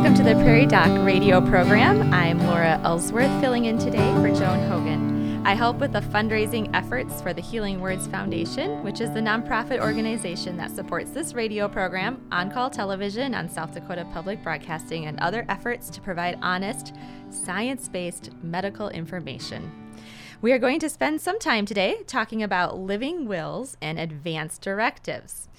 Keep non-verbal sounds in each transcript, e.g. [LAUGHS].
Welcome to the Prairie Doc radio program. I'm Laura Ellsworth, filling in today for Joan Hogan. I help with the fundraising efforts for the Healing Words Foundation, which is the nonprofit organization that supports this radio program, on call television on South Dakota Public Broadcasting, and other efforts to provide honest, science based medical information. We are going to spend some time today talking about living wills and advance directives.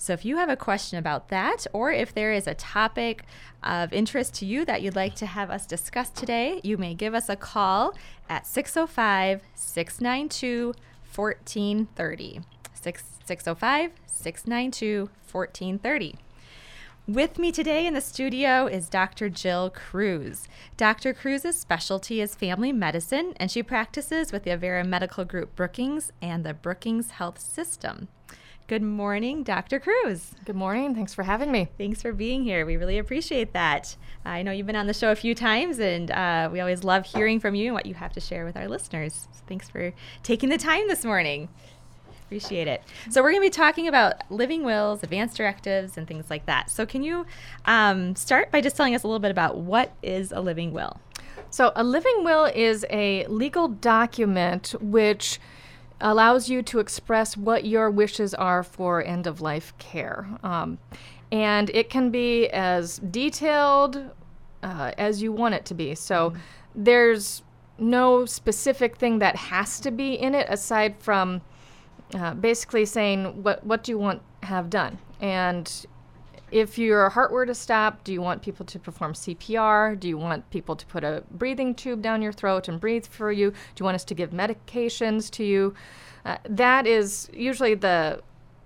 So if you have a question about that, or if there is a topic of interest to you that you'd like to have us discuss today, you may give us a call at 605 692 1430. 605 692 1430. With me today in the studio is Dr. Jill Kruse. Dr. Kruse's specialty is family medicine, and she practices with the Avera Medical Group Brookings and the Brookings Health System. Good morning, Dr. Kruse. Good morning. Thanks for having me. Thanks for being here. We really appreciate that. I know you've been on the show a few times, and uh, we always love hearing from you and what you have to share with our listeners. So thanks for taking the time this morning. Appreciate it. So, we're going to be talking about living wills, advanced directives, and things like that. So, can you um, start by just telling us a little bit about what is a living will? So, a living will is a legal document which allows you to express what your wishes are for end of life care. Um, and it can be as detailed uh, as you want it to be. So mm-hmm. there's no specific thing that has to be in it aside from uh, basically saying what what do you want have done and if your heart were to stop, do you want people to perform CPR? Do you want people to put a breathing tube down your throat and breathe for you? Do you want us to give medications to you? Uh, that is usually the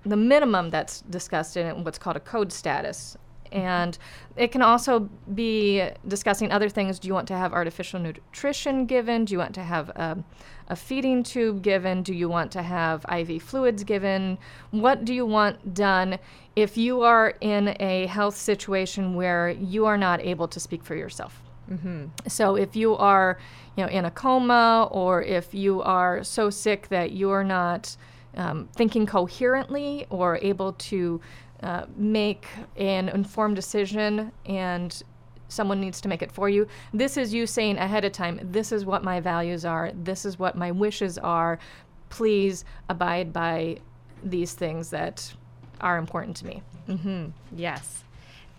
the minimum that's discussed in what's called a code status. And it can also be discussing other things. Do you want to have artificial nutrition given? Do you want to have um, a feeding tube given? Do you want to have IV fluids given? What do you want done if you are in a health situation where you are not able to speak for yourself? Mm-hmm. So if you are, you know, in a coma, or if you are so sick that you're not um, thinking coherently or able to uh, make an informed decision, and someone needs to make it for you. This is you saying ahead of time, this is what my values are, this is what my wishes are. Please abide by these things that are important to me. Mm-hmm. Yes.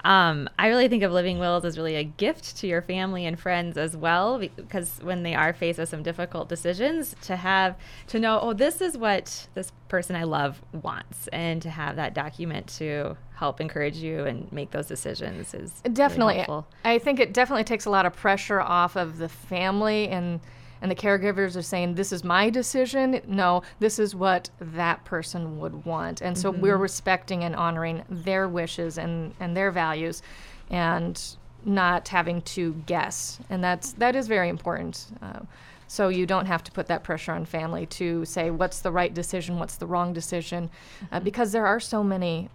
Um, I really think of living wills as really a gift to your family and friends as well, because when they are faced with some difficult decisions, to have to know, oh, this is what this person I love wants, and to have that document to help encourage you and make those decisions is definitely. Really I think it definitely takes a lot of pressure off of the family and and the caregivers are saying this is my decision. No this is what that person would want. And so mm-hmm. we're respecting and honoring their wishes and and their values and not having to guess. And that's that is very important. Uh, so you don't have to put that pressure on family to say what's the right decision? What's the wrong decision? Uh, mm-hmm. because there are so many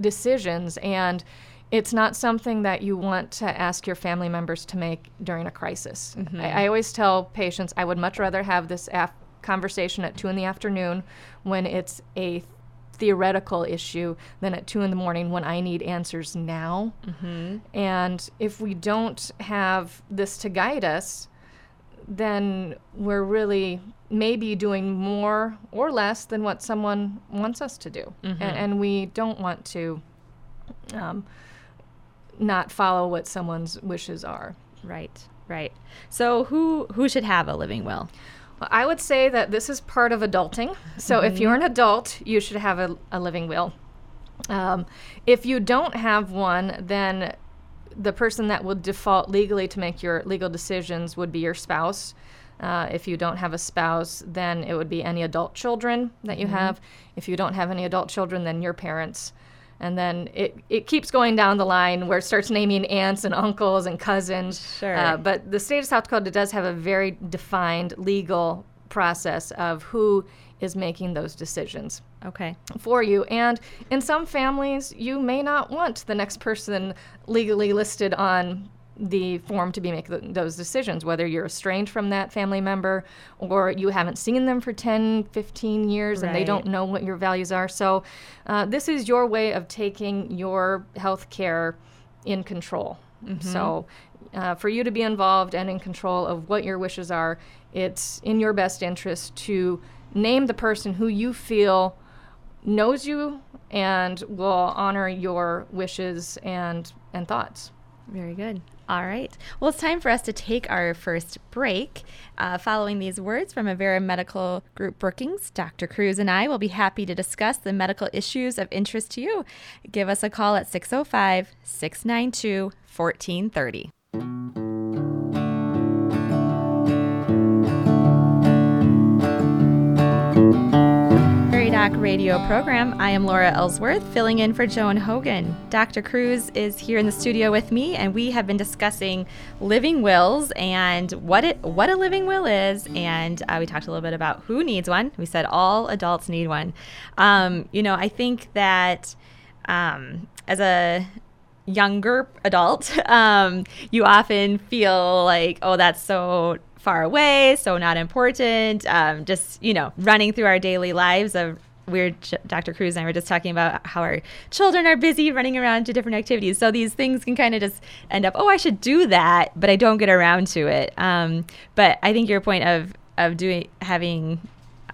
decisions and it's not something that you want to ask your family members to make during a crisis. Mm-hmm. I, I, always tell patients I would much rather have this af- conversation at two in the afternoon when it's a theoretical issue than at two in the morning when I need answers now. Mm-hmm. And if we don't have this to guide us, then we're really maybe doing more or less than what someone wants us to do. Mm-hmm. And, and, we don't want to. Um, not follow what someone's wishes are. Right, right. So who who should have a living will? Well, I would say that this is part of adulting. So mm-hmm. if you're an adult, you should have a, a living will. Um, if you don't have one, then the person that would default legally to make your legal decisions would be your spouse. Uh, if you don't have a spouse, then it would be any adult children that you mm-hmm. have. If you don't have any adult children, then your parents and then it, it keeps going down the line where it starts naming aunts and uncles and cousins. Sure. Uh, but the state of South Dakota does have a very defined legal process of who is making those decisions. Okay. For you. And in some families, you may not want the next person legally listed on the form to be making those decisions, whether you're estranged from that family member or you haven't seen them for 10, 15 years right. and they don't know what your values are. So, uh, this is your way of taking your health care in control. So, uh, for you to be involved and in control of what your wishes are, it's in your best interest to name the person who you feel knows you and will honor your wishes and and thoughts. Very good. All right. Well, it's time for us to take our first break. Uh, following these words from Avera Medical Group Brookings, Dr. Kruse and I will be happy to discuss the medical issues of interest to you. Give us a call at 605 692 1430. Doc radio program. I am Laura Ellsworth, filling in for Joan Hogan. Dr. Kruse is here in the studio with me, and we have been discussing living wills and what it what a living will is. And uh, we talked a little bit about who needs one. We said all adults need one. Um, you know, I think that um, as a younger adult, [LAUGHS] um, you often feel like, oh, that's so far away, so not important. Um, just you know, running through our daily lives of we're Dr. Kruse and I were just talking about how our children are busy running around to different activities. So these things can kind of just end up, oh, I should do that, but I don't get around to it. Um, but I think your point of of doing having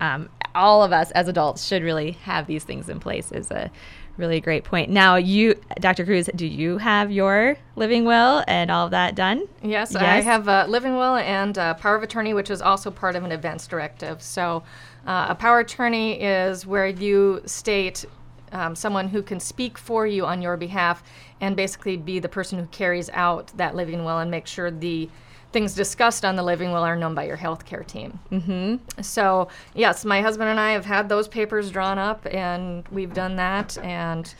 um, all of us as adults should really have these things in place is a really great point. Now, you, Dr. Kruse, do you have your living will and all of that done? Yes, yes. I have a living will and a power of attorney, which is also part of an advance directive. So, uh, a power attorney is where you state um, someone who can speak for you on your behalf and basically be the person who carries out that living will and make sure the things discussed on the living will are known by your healthcare team. Mm-hmm. So, yes, my husband and I have had those papers drawn up, and we've done that. And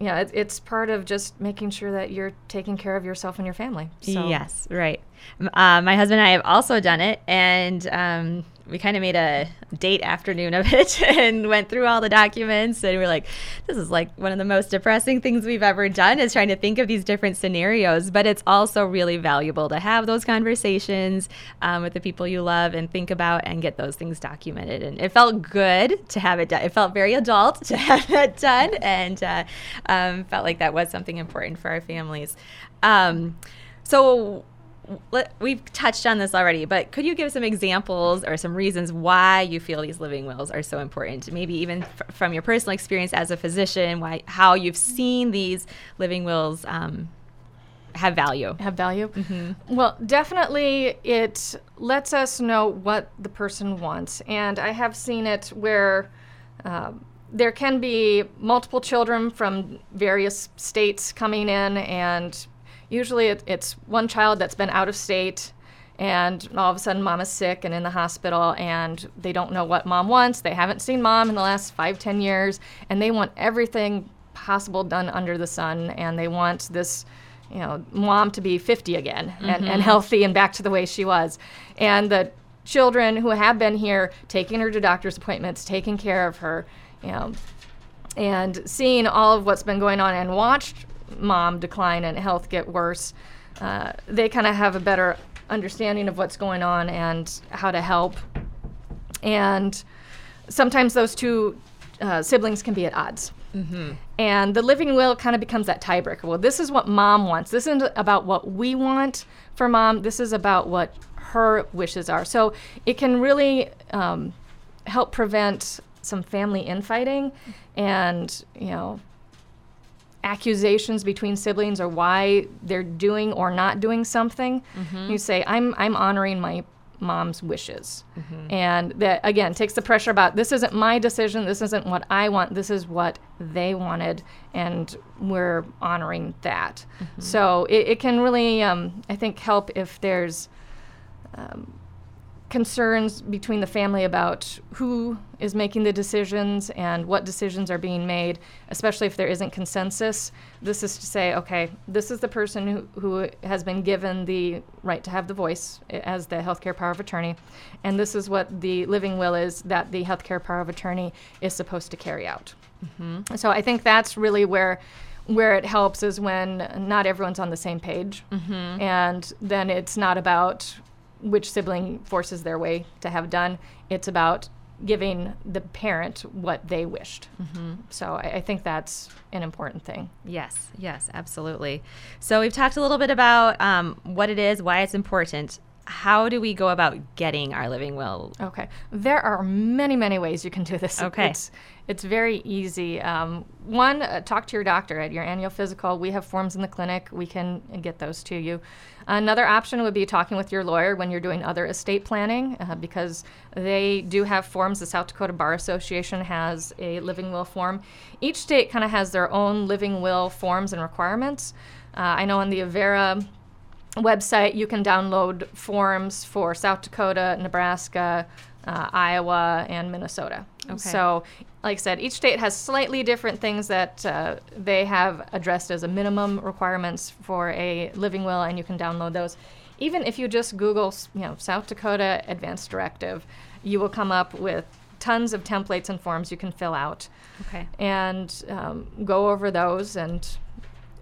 yeah, it, it's part of just making sure that you're taking care of yourself and your family. So. Yes, right. Uh, my husband and I have also done it, and um, we kind of made a date afternoon of it [LAUGHS] and went through all the documents and we're like this is like one of the most depressing things we've ever done is trying to think of these different scenarios. But it's also really valuable to have those conversations um, with the people you love and think about and get those things documented. And it felt good to have it done. It felt very adult to [LAUGHS] have that done and uh, um, felt like that was something important for our families. Um, so we've touched on this already, but could you give some examples or some reasons why you feel these living wills are so important? Maybe even f- from your personal experience as a physician, why how you've seen these living wills um, have value. Have value. Mm-hmm. Well, definitely, it lets us know what the person wants, and I have seen it where. Uh, there can be multiple children from various states coming in and usually it, it's one child that's been out of state and all of a sudden mom is sick and in the hospital and they don't know what mom wants they haven't seen mom in the last five ten years and they want everything possible done under the sun and they want this you know mom to be 50 again mm-hmm. and, and mm-hmm. healthy and back to the way she was and the children who have been here taking her to doctor's appointments taking care of her you know and seeing all of what's been going on and watched mom decline and health get worse, uh, they kind of have a better understanding of what's going on and how to help. And sometimes those two uh, siblings can be at odds. Mm-hmm. And the living will kind of becomes that tiebreaker. Well, this is what mom wants. This isn't about what we want for mom. This is about what her wishes are. So it can really um, help prevent some family infighting and, you know, accusations between siblings or why they're doing or not doing something, mm-hmm. you say, I'm, I'm honoring my mom's wishes. Mm-hmm. And that, again, takes the pressure about this isn't my decision, this isn't what I want, this is what they wanted, and we're honoring that. Mm-hmm. So it, it, can really, um, I think, help if there's. Um, concerns between the family about who is making the decisions and what decisions are being made, especially if there isn't consensus. This is to say, okay, this is the person who, who has been given the right to have the voice as the healthcare power of attorney, and this is what the living will is that the healthcare power of attorney is supposed to carry out. Mm-hmm. So I think that's really where where it helps is when not everyone's on the same page, mm-hmm. and then it's not about which sibling forces their way to have done. It's about giving the parent what they wished. So I, I think that's an important thing. Yes, yes, absolutely. So we've talked a little bit about um, what it is, why it's important. How do we go about getting our living will? Okay. There are many, many ways you can do this. Okay. It's, it's very easy. Um, one, uh, talk to your doctor at your annual physical. We have forms in the clinic. We can get those to you. Another option would be talking with your lawyer when you're doing other estate planning uh, because they do have forms. The South Dakota Bar Association has a living will form. Each state kind of has their own living will forms and requirements. Uh, I know on the Avera website, you can download forms for South Dakota, Nebraska, uh, Iowa, and Minnesota. Okay. So, like I said, each state has slightly different things that uh, they have addressed as a minimum requirements for a living will, and you can download those. Even if you just Google, you know, South Dakota Advanced Directive, you will come up with tons of templates and forms you can fill out Okay. and um, go over those and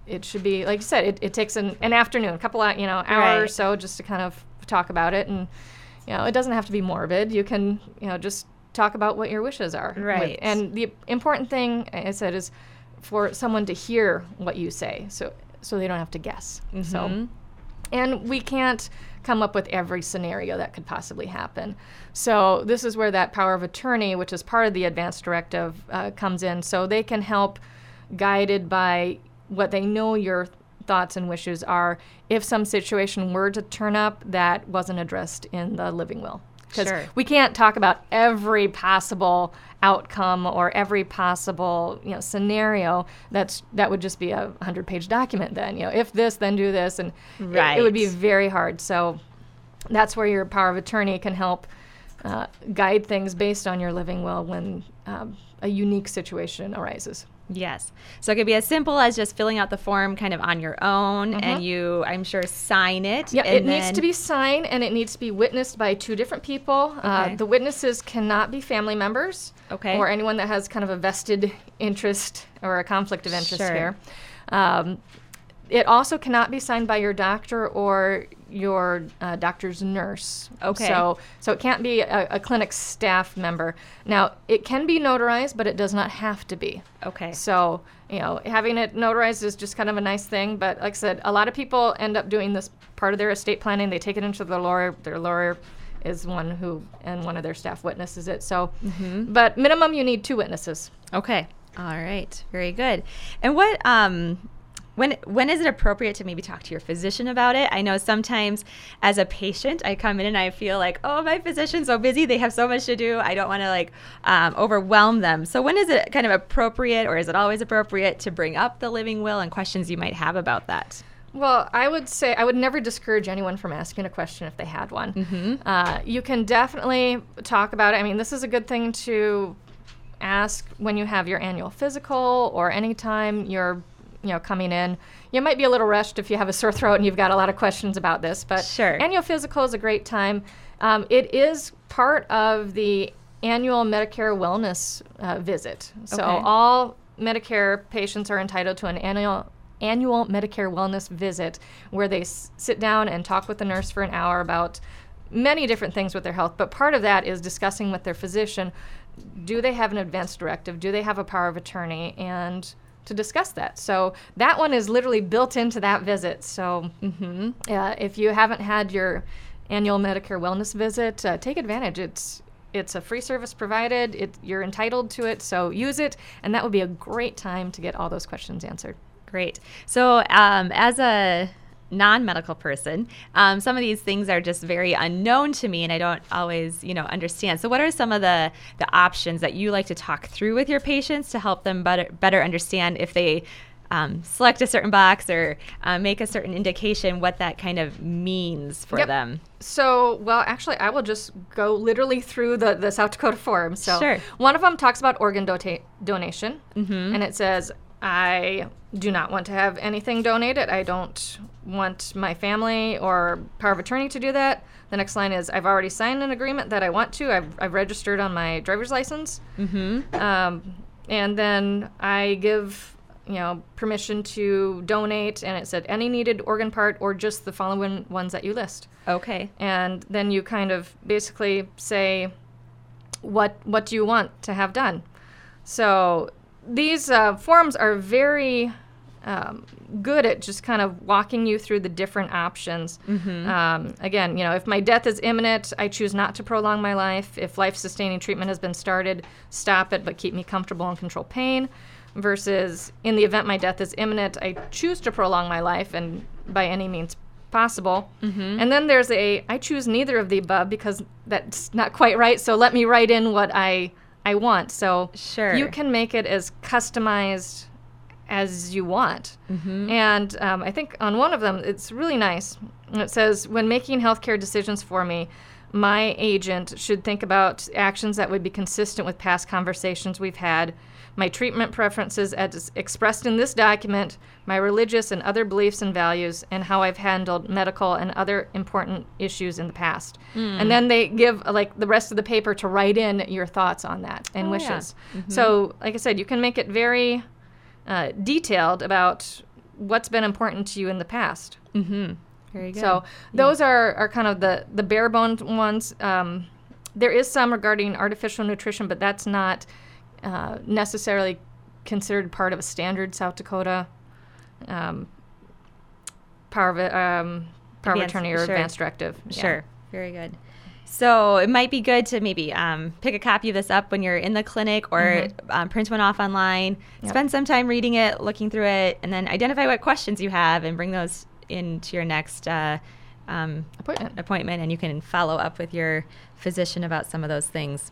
it should be like you said it, it takes an, an afternoon a couple of you know hour or so just to kind of talk about it and you know it doesn't have to be morbid you can you know just talk about what your wishes are Right. and the important thing i said is for someone to hear what you say so so they don't have to guess so Mhm. and we can't come up with every scenario that could possibly happen. So, this is where that power of attorney, which is part of the advanced directive, uh, comes in. So, they can help guided by what they know your thoughts and wishes are if some situation were to turn up that wasn't addressed in the living will. Because Sure. we can't talk about every possible outcome or every possible you know scenario that's that would just be a 100 page document then you know if this then do this and it- it, would be very hard so that's where your power of attorney can help uh, guide things based on your living will when um, a unique situation arises Yes. So it could be as simple as just filling out the form kind of on your own and you, I'm sure, sign it. Mm-hmm. Yeah, it needs to be signed and it needs to be witnessed by two different people. Uh, Okay. the witnesses cannot be family members Okay. or anyone that has kind of a vested interest or a conflict of interest Sure. here. Um, it also cannot be signed by your doctor or your uh, doctor's nurse. Okay. So, so it can't be a, a clinic staff member. Now, it can be notarized, but it does not have to be. Okay. So, you know, having it notarized is just kind of a nice thing. But like I said, a lot of people end up doing this part of their estate planning. They take it into their lawyer. Their lawyer is one who, and one of their staff witnesses it. So, but minimum, you need two witnesses. Okay. All right. Very good. And what um when when is it appropriate to maybe talk to your physician about it? I know sometimes as a patient, I come in and I feel like, oh, my physician's so busy; they have so much to do. I don't want to like um, overwhelm them. So when is it kind of appropriate, or is it always appropriate to bring up the living will and questions you might have about that? Well, I would say I would never discourage anyone from asking a question if they had one. Uh, you can definitely talk about it. I mean, this is a good thing to ask when you have your annual physical or anytime you're, you know, coming in. You might be a little rushed if you have a sore throat and you've got a lot of questions about this, but Sure. annual physical is a great time. Um, it is part of the annual Medicare wellness uh, visit. So Okay. all Medicare patients are entitled to an annual annual Medicare wellness visit where they s- sit down and talk with the nurse for an hour about many different things with their health. But part of that is discussing with their physician do they have an advance directive? Do they have a power of attorney? And to discuss that. So that one is literally built into that visit. So uh, if you haven't had your annual Medicare wellness visit, uh, take advantage. It's it's a free service provided. It, you're entitled to it, so use it, and that would be a great time to get all those questions answered. Great. So, um, as a non-medical person, um, some of these things are just very unknown to me, and I don't always, you know, understand. So, what are some of the the options that you like to talk through with your patients to help them better better understand if they um, select a certain box or uh, make a certain indication, what that kind of means for Yep. them? So, well, actually, I will just go literally through the, the South Dakota form. So, Sure. one of them talks about organ dota- donation, and it says, I do not want to have anything donated. I don't want my family or power of attorney to do that. The next line is, I've already signed an agreement that I want to. I've, I've registered on my driver's license. Mm-hmm. Um, and then I give, you know, permission to donate, and it said any needed organ part or just the following ones that you list Okay. and then you kind of basically say what what do you want to have done? So these uh, forms are very um, good at just kind of walking you through the different options. Mm-hmm. Um, again, you know, if my death is imminent, I choose not to prolong my life. If life sustaining treatment has been started, stop it, but keep me comfortable and control pain. Versus, in the event my death is imminent, I choose to prolong my life and by any means possible. Mm-hmm. And then there's a I choose neither of the above because that's not quite right. So let me write in what I I want. So Sure. you can make it as customized as you want. Mm-hmm. And um, I think on one of them, it's really nice. It says, when making healthcare decisions for me, my agent should think about actions that would be consistent with past conversations we've had, my treatment preferences as expressed in this document, my religious and other beliefs and values, and how I've handled medical and other important issues in the past. And then they give like the rest of the paper to write in your thoughts on that and Oh, yeah. wishes. So, like I said, you can make it very uh, detailed about what's been important to you in the past. Mm-hmm. Very good. So those are, are kind of the, the bare bones ones. Um, there is some regarding artificial nutrition, but that's not uh, necessarily considered part of a standard South Dakota um, power of, um, power Advanced- attorney or sure. advanced directive. Yeah. Sure. Very good. So it might be good to maybe um, pick a copy of this up when you're in the clinic or um, print one off online. Yep. Spend some time reading it, looking through it, and then identify what questions you have and bring those into your next uh, um, Appointment. appointment. And you can follow up with your physician about some of those things.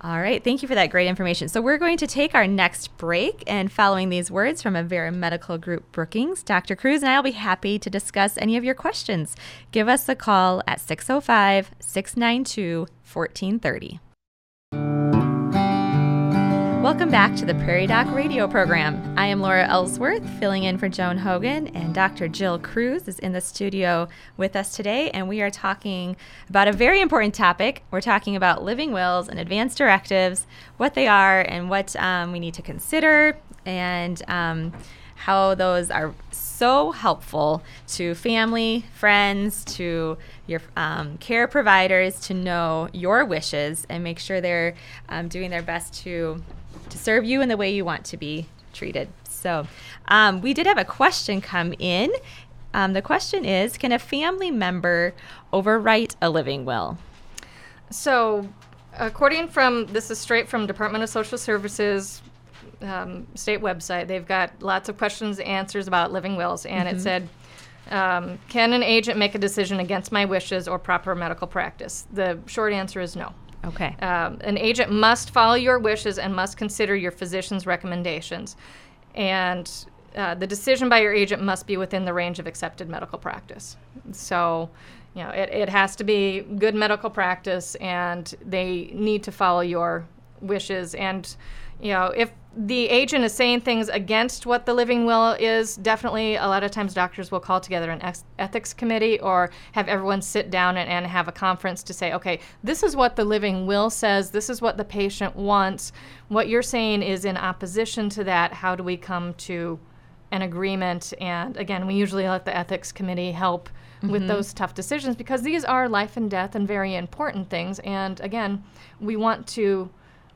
All right. Thank you for that great information. So we're going to take our next break. And following these words from Avera Medical Group Brookings, Dr. Kruse and I will be happy to discuss any of your questions. Give us a call at 605 692 1430. Welcome back to the Prairie Doc radio program. I am Laura Ellsworth, filling in for Joan Hogan, and Dr. Jill Kruse is in the studio with us today, and we are talking about a very important topic. We're talking about living wills and advance directives, what they are, and what um, we need to consider, and um, how those are so helpful to family, friends, to your um, care providers to know your wishes and make sure they're um, doing their best to to serve you in the way you want to be treated. So, um, we did have a question come in. Um, the question is Can a family member overwrite a living will? So, according from this is straight from Department of Social Services um, state website. They've got lots of questions and answers about living wills, and it said, um, "Can an agent make a decision against my wishes or proper medical practice?" The short answer is no. Okay. Um, an agent must follow your wishes and must consider your physician's recommendations. And uh, the decision by your agent must be within the range of accepted medical practice. So, you know, it, it has to be good medical practice and they need to follow your wishes. And, you know, if the agent is saying things against what the living will is, definitely a lot of times doctors will call together an ex- ethics committee or have everyone sit down and, and have a conference to say, okay, this is what the living will says, this is what the patient wants. What you're saying is in opposition to that. How do we come to an agreement? And again, we usually let the ethics committee help with mm-hmm. those tough decisions because these are life and death and very important things. And again, we want to,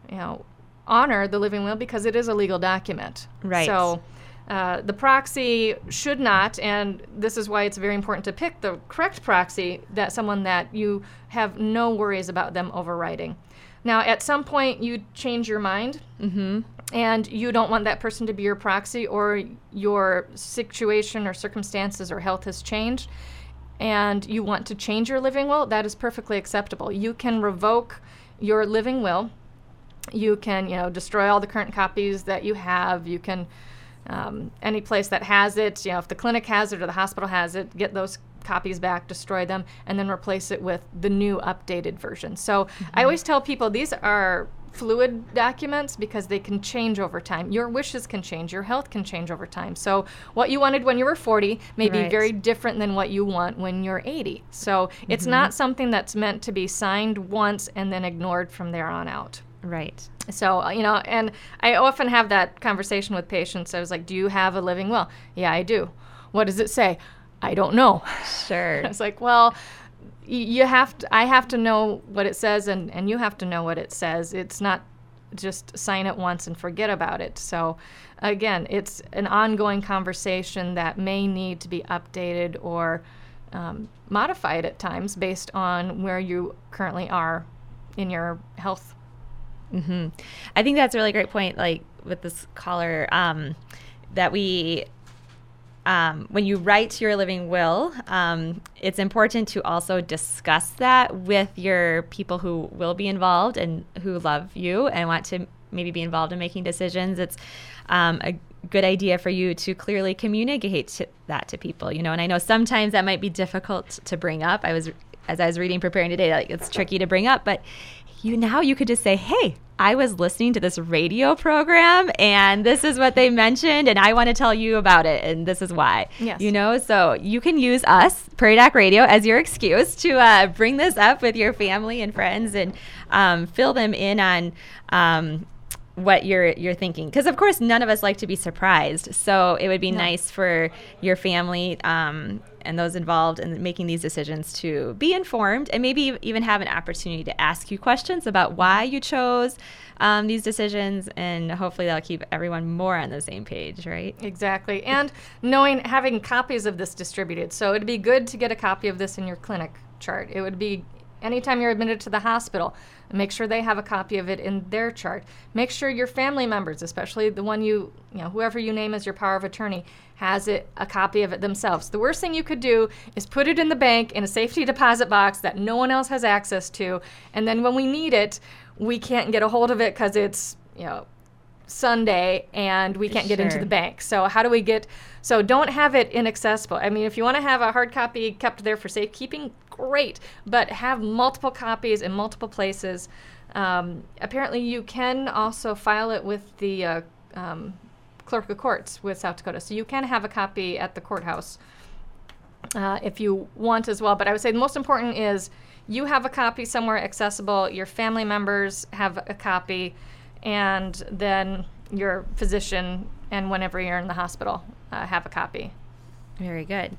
you know, honor the living will because it is a legal document. Right. So uh, the proxy should not, and this is why it's very important to pick the correct proxy, that someone that you have no worries about them overriding. Now, at some point, you change your mind, and you don't want that person to be your proxy, or your situation or circumstances or health has changed, and you want to change your living will, that is perfectly acceptable. You can revoke your living will you can you know destroy all the current copies that you have. You can um, any place that has it you know if the clinic has it or the hospital has it get those copies back destroy them and then replace it with the new updated version. So i always tell people these are fluid documents because they can change over time. Your wishes can change your health can change over time. So what you wanted when you were 40 may be very different than what you want when you're 80 so it's not something that's meant to be signed once and then ignored from there on out Right. so, uh, you know, and I often have that conversation with patients. I was like, Do you have a living will? Yeah, I do. What does it say? I don't know. Sure. [LAUGHS] I was like, Well, you have to, I have to know what it says, and, and you have to know what it says. It's not just sign it once and forget about it. So, again, it's an ongoing conversation that may need to be updated or um, modified at times based on where you currently are in your health. Mm-hmm. I think that's a really great point. Like with this caller, um, that we um, when you write your living will, um, it's important to also discuss that with your people who will be involved and who love you and want to maybe be involved in making decisions. It's um, a good idea for you to clearly communicate to that to people, you know. And I know sometimes that might be difficult to bring up. I was, as I was reading, preparing today, like it's tricky to bring up, but you now you could just say, "Hey, I was listening to this radio program and this is what they mentioned and I want to tell you about it and this is why. Yes. You know, so you can use us, Prairie Doc Radio, as your excuse to uh, bring this up with your family and friends and um, fill them in on um, what you're you're thinking because of course none of us like to be surprised so it would be no. nice for your family um, and those involved in making these decisions to be informed and maybe even have an opportunity to ask you questions about why you chose um, these decisions and hopefully that'll keep everyone more on the same page right? Exactly. And knowing having copies of this distributed. So it'd be good to get a copy of this in your clinic chart. It would be anytime you're admitted to the hospital make sure they have a copy of it in their chart. Make sure your family members especially the one you you know whoever you name as your power of attorney has it a copy of it themselves the worst thing you could do is put it in the bank in a safety deposit box that no one else has access to and then when we need it we can't get a hold of it because it's you know Sunday and we can't get into the bank. So how do we get so don't have it inaccessible. I mean if you want to have a hard copy kept there for safekeeping, great, but have multiple copies in multiple places. Um, apparently you can also file it with the uh, um, clerk of courts with South Dakota. So you can have a copy at the courthouse uh, if you want as well. But I would say the most important is you have a copy somewhere accessible, your family members have a copy, and then your physician and whenever you're in the hospital uh, have a copy. Very good.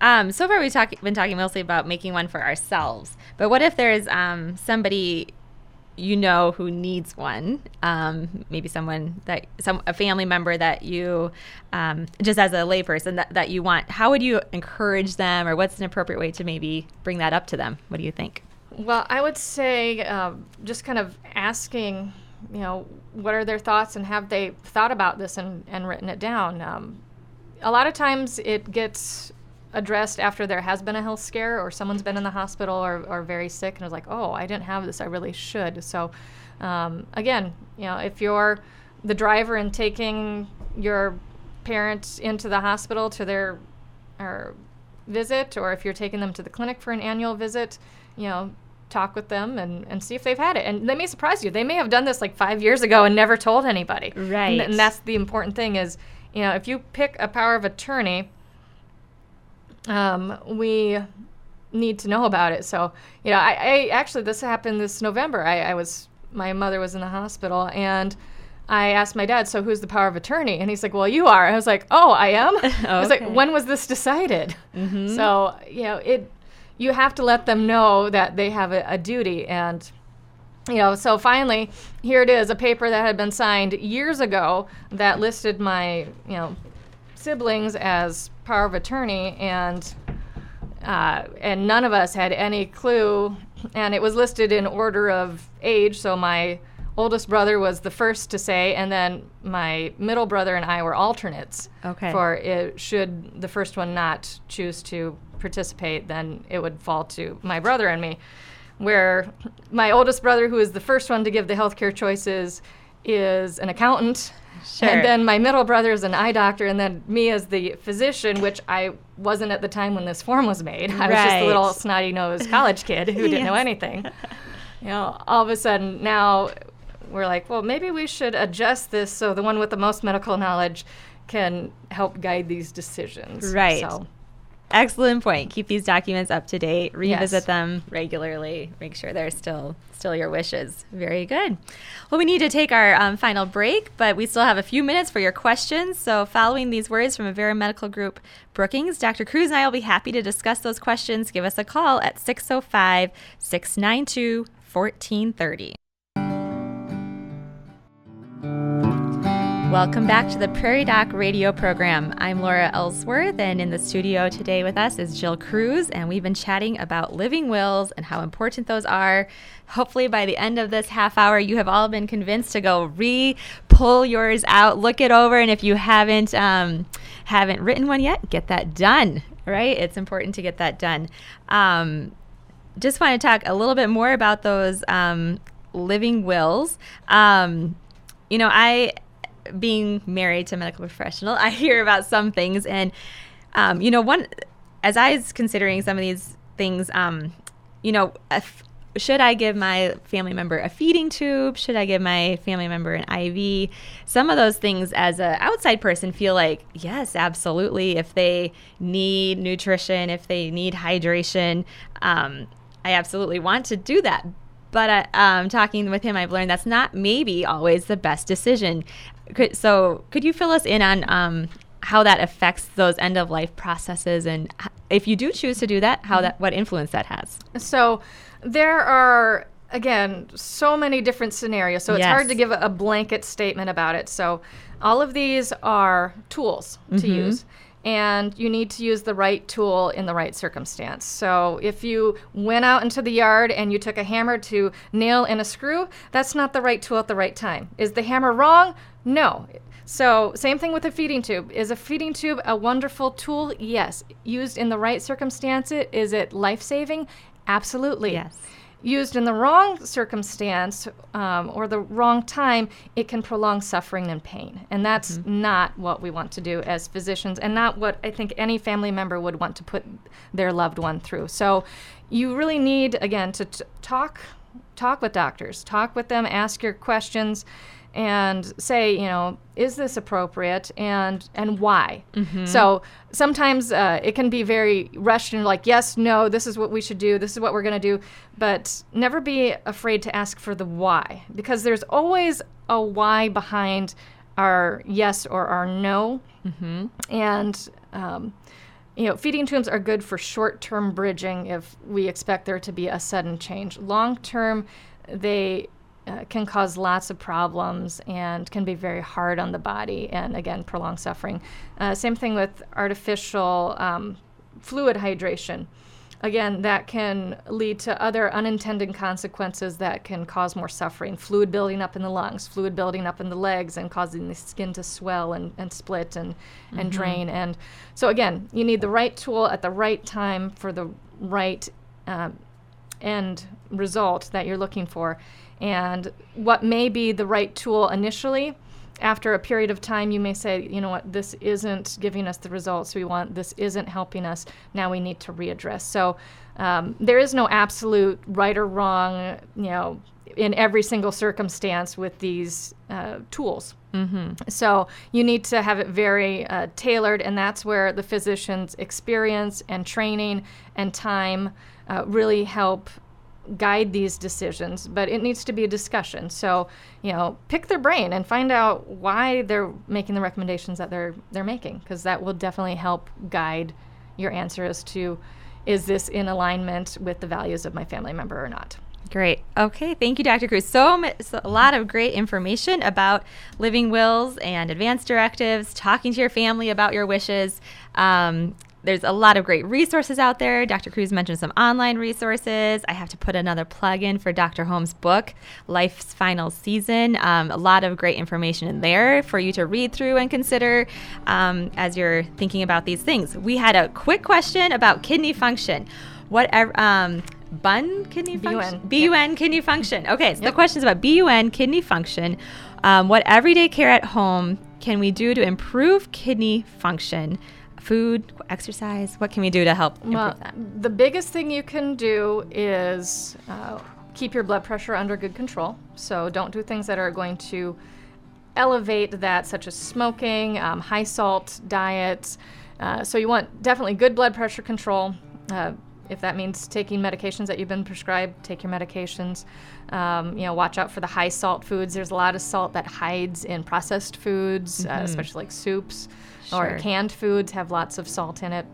Um, so far, we've talk- been talking mostly about making one for ourselves. But what if there's um, somebody you know who needs one? Um, maybe someone that some a family member that you um, just as a layperson that, that you want. How would you encourage them, or what's an appropriate way to maybe bring that up to them? What do you think? Well, I would say uh, just kind of asking you know, what are their thoughts and have they thought about this and, and written it down? Um, a lot of times it gets addressed after there has been a health scare or someone's been in the hospital or, or very sick and is like, oh, I didn't have this, I really should. So, um, again, you know, if you're the driver and taking your parents into the hospital to their or visit, or if you're taking them to the clinic for an annual visit, you know, talk with them and, and see if they've had it. And they may surprise you. They may have done this like five years ago and never told anybody. Right. And, and that's the important thing is, you know, if you pick a power of attorney, um, we need to know about it. So, you know, I, I actually, this happened this November. I, I was, my mother was in the hospital and I asked my dad, so who's the power of attorney? And he's like, well, you are. I was like, oh, I am? okay. [LAUGHS] I was like, when was this decided? Mm-hmm. So, you know, it, you have to let them know that they have a, a duty. And, you know, so finally, here it is a paper that had been signed years ago that listed my, you know, siblings as power of attorney, and uh, and none of us had any clue. And it was listed in order of age, so my oldest brother was the first to say, and then my middle brother and I were alternates. Okay. For it, should the first one not choose to participate, then it would fall to my brother and me. Where my oldest brother, who is the first one to give the healthcare choices, is an accountant. Sure. And then my middle brother is an eye doctor, and then me as the physician, which I wasn't at the time when this form was made. I was just a little snotty nosed college kid who didn't [LAUGHS] yes. know anything. You know, all of a sudden now we're like, well, maybe we should adjust this so the one with the most medical knowledge can help guide these decisions. Right. So excellent point. Keep these documents up to date. Revisit Yes. them regularly. Make sure they're still still your wishes. Very good. Well, we need to take our um, final break, but we still have a few minutes for your questions. So, following these words from Avera Medical Group Brookings, Dr. Kruse and I will be happy to discuss those questions. Give us a call at 605 692 1430. Welcome back to the Prairie Doc radio program. I'm Laura Ellsworth, and in the studio today with us is Jill Kruse, and we've been chatting about living wills and how important those are. Hopefully, by the end of this half hour, you have all been convinced to go re pull yours out, look it over, and if you haven't um, haven't written one yet, get that done. Right? It's important to get that done. Um, just want to talk a little bit more about those um, living wills. Um, you know, I being married to a medical professional, I hear about some things, and um, you know, one as I was considering some of these things, um, you know, if, should I give my family member a feeding tube? Should I give my family member an IV? Some of those things, as an outside person, feel like yes, absolutely. If they need nutrition, if they need hydration, um, I absolutely want to do that. But uh, um, talking with him, I've learned that's not maybe always the best decision. Could, so, could you fill us in on um, how that affects those end of life processes, and if you do choose to do that, how that what influence that has? So there are again so many different scenarios. So it's hard to give a, a blanket statement about it. So all of these are tools to use. And you need to use the right tool in the right circumstance. So, if you went out into the yard and you took a hammer to nail in a screw, that's not the right tool at the right time. Is the hammer wrong? No. So, same thing with a feeding tube. Is a feeding tube a wonderful tool? Yes. Used in the right circumstances, is it life saving? Absolutely. Yes. Used in the wrong circumstance um, or the wrong time, it can prolong suffering and pain. And that's not what we want to do as physicians, and not what I think any family member would want to put their loved one through. So, you really need, again, to t- talk talk with doctors, talk with them, ask your questions, and say, you know, is this appropriate and and why? So sometimes uh, it can be very rushed and like, yes, no, this is what we should do, this is what we're going to do, but never be afraid to ask for the why because there's always a why behind our yes or our no, and um, you know, feeding tubes are good for short-term bridging if we expect there to be a sudden change. Long-term, they uh, can cause lots of problems and can be very hard on the body and again prolong suffering. Uh, same thing with artificial um, fluid hydration. Again, that can lead to other unintended consequences that can cause more suffering. Fluid building up in the lungs, fluid building up in the legs, and causing the skin to swell and, and split and, and drain. And so, again, you need the right tool at the right time for the right um, end result that you're looking for. And what may be the right tool initially, after a period of time, you may say, you know what, this isn't giving us the results we want, this isn't helping us, now we need to readdress. So um, there is no absolute right or wrong, you know, in every single circumstance with these uh, tools. So you need to have it very uh, tailored, and that's where the physician's experience and training and time uh, really help guide these decisions. But it needs to be a discussion. So you know, pick their brain and find out why they're making the recommendations that they're they're making, because that will definitely help guide your answer as to is this in alignment with the values of my family member or not. Great. Okay. Thank you, Dr. Kruse. So, so a lot of great information about living wills and advance directives, talking to your family about your wishes. Um, there's a lot of great resources out there. Dr. Kruse mentioned some online resources. I have to put another plug in for Dr. Holm's book, Life's Final Season. Um, a lot of great information in there for you to read through and consider um, as you're thinking about these things. We had a quick question about kidney function. Whatever. Um, bun kidney function? BUN. BUN kidney function. Okay, so the question is about BUN kidney function. Um, what everyday care at home can we do to improve kidney function? Food, exercise. What can we do to help improve Well, that? the biggest thing you can do is uh, keep your blood pressure under good control. So don't do things that are going to elevate that, such as smoking, um, high salt diets. Uh, so you want definitely good blood pressure control. Uh, if that means taking medications that you've been prescribed, take your medications. Um, you know, watch out for the high salt foods. There's a lot of salt that hides in processed foods, uh, mm-hmm. uh, especially like soups sure. or canned foods have lots of salt in it.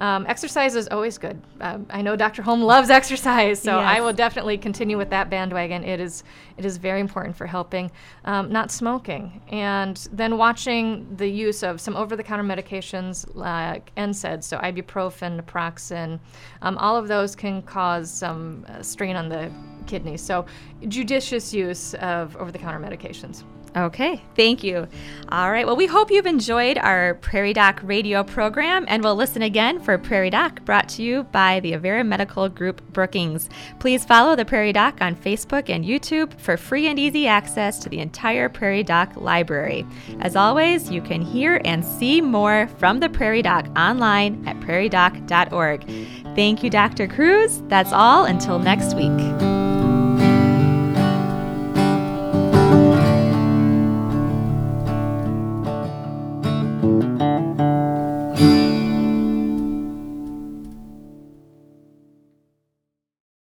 Um, exercise is always good. Um, I know Dr. Holm loves [LAUGHS] exercise, so yes. I will definitely continue with that bandwagon. It is it is very important for helping. Um, not smoking, and then watching the use of some over-the-counter medications like NSAIDs, so ibuprofen, naproxen. Um, all of those can cause some uh, strain on the kidneys. So judicious use of over-the-counter medications. Okay, thank you. All right, well, we hope you've enjoyed our Prairie Doc radio program, and we'll listen again for Prairie Doc, brought to you by the Avera Medical Group Brookings. Please follow the Prairie Doc on Facebook and YouTube for free and easy access to the entire Prairie Doc library. As always, you can hear and see more from the Prairie Doc online at prairiedoc.org. Thank you, Dr. Kruse. That's all until next week.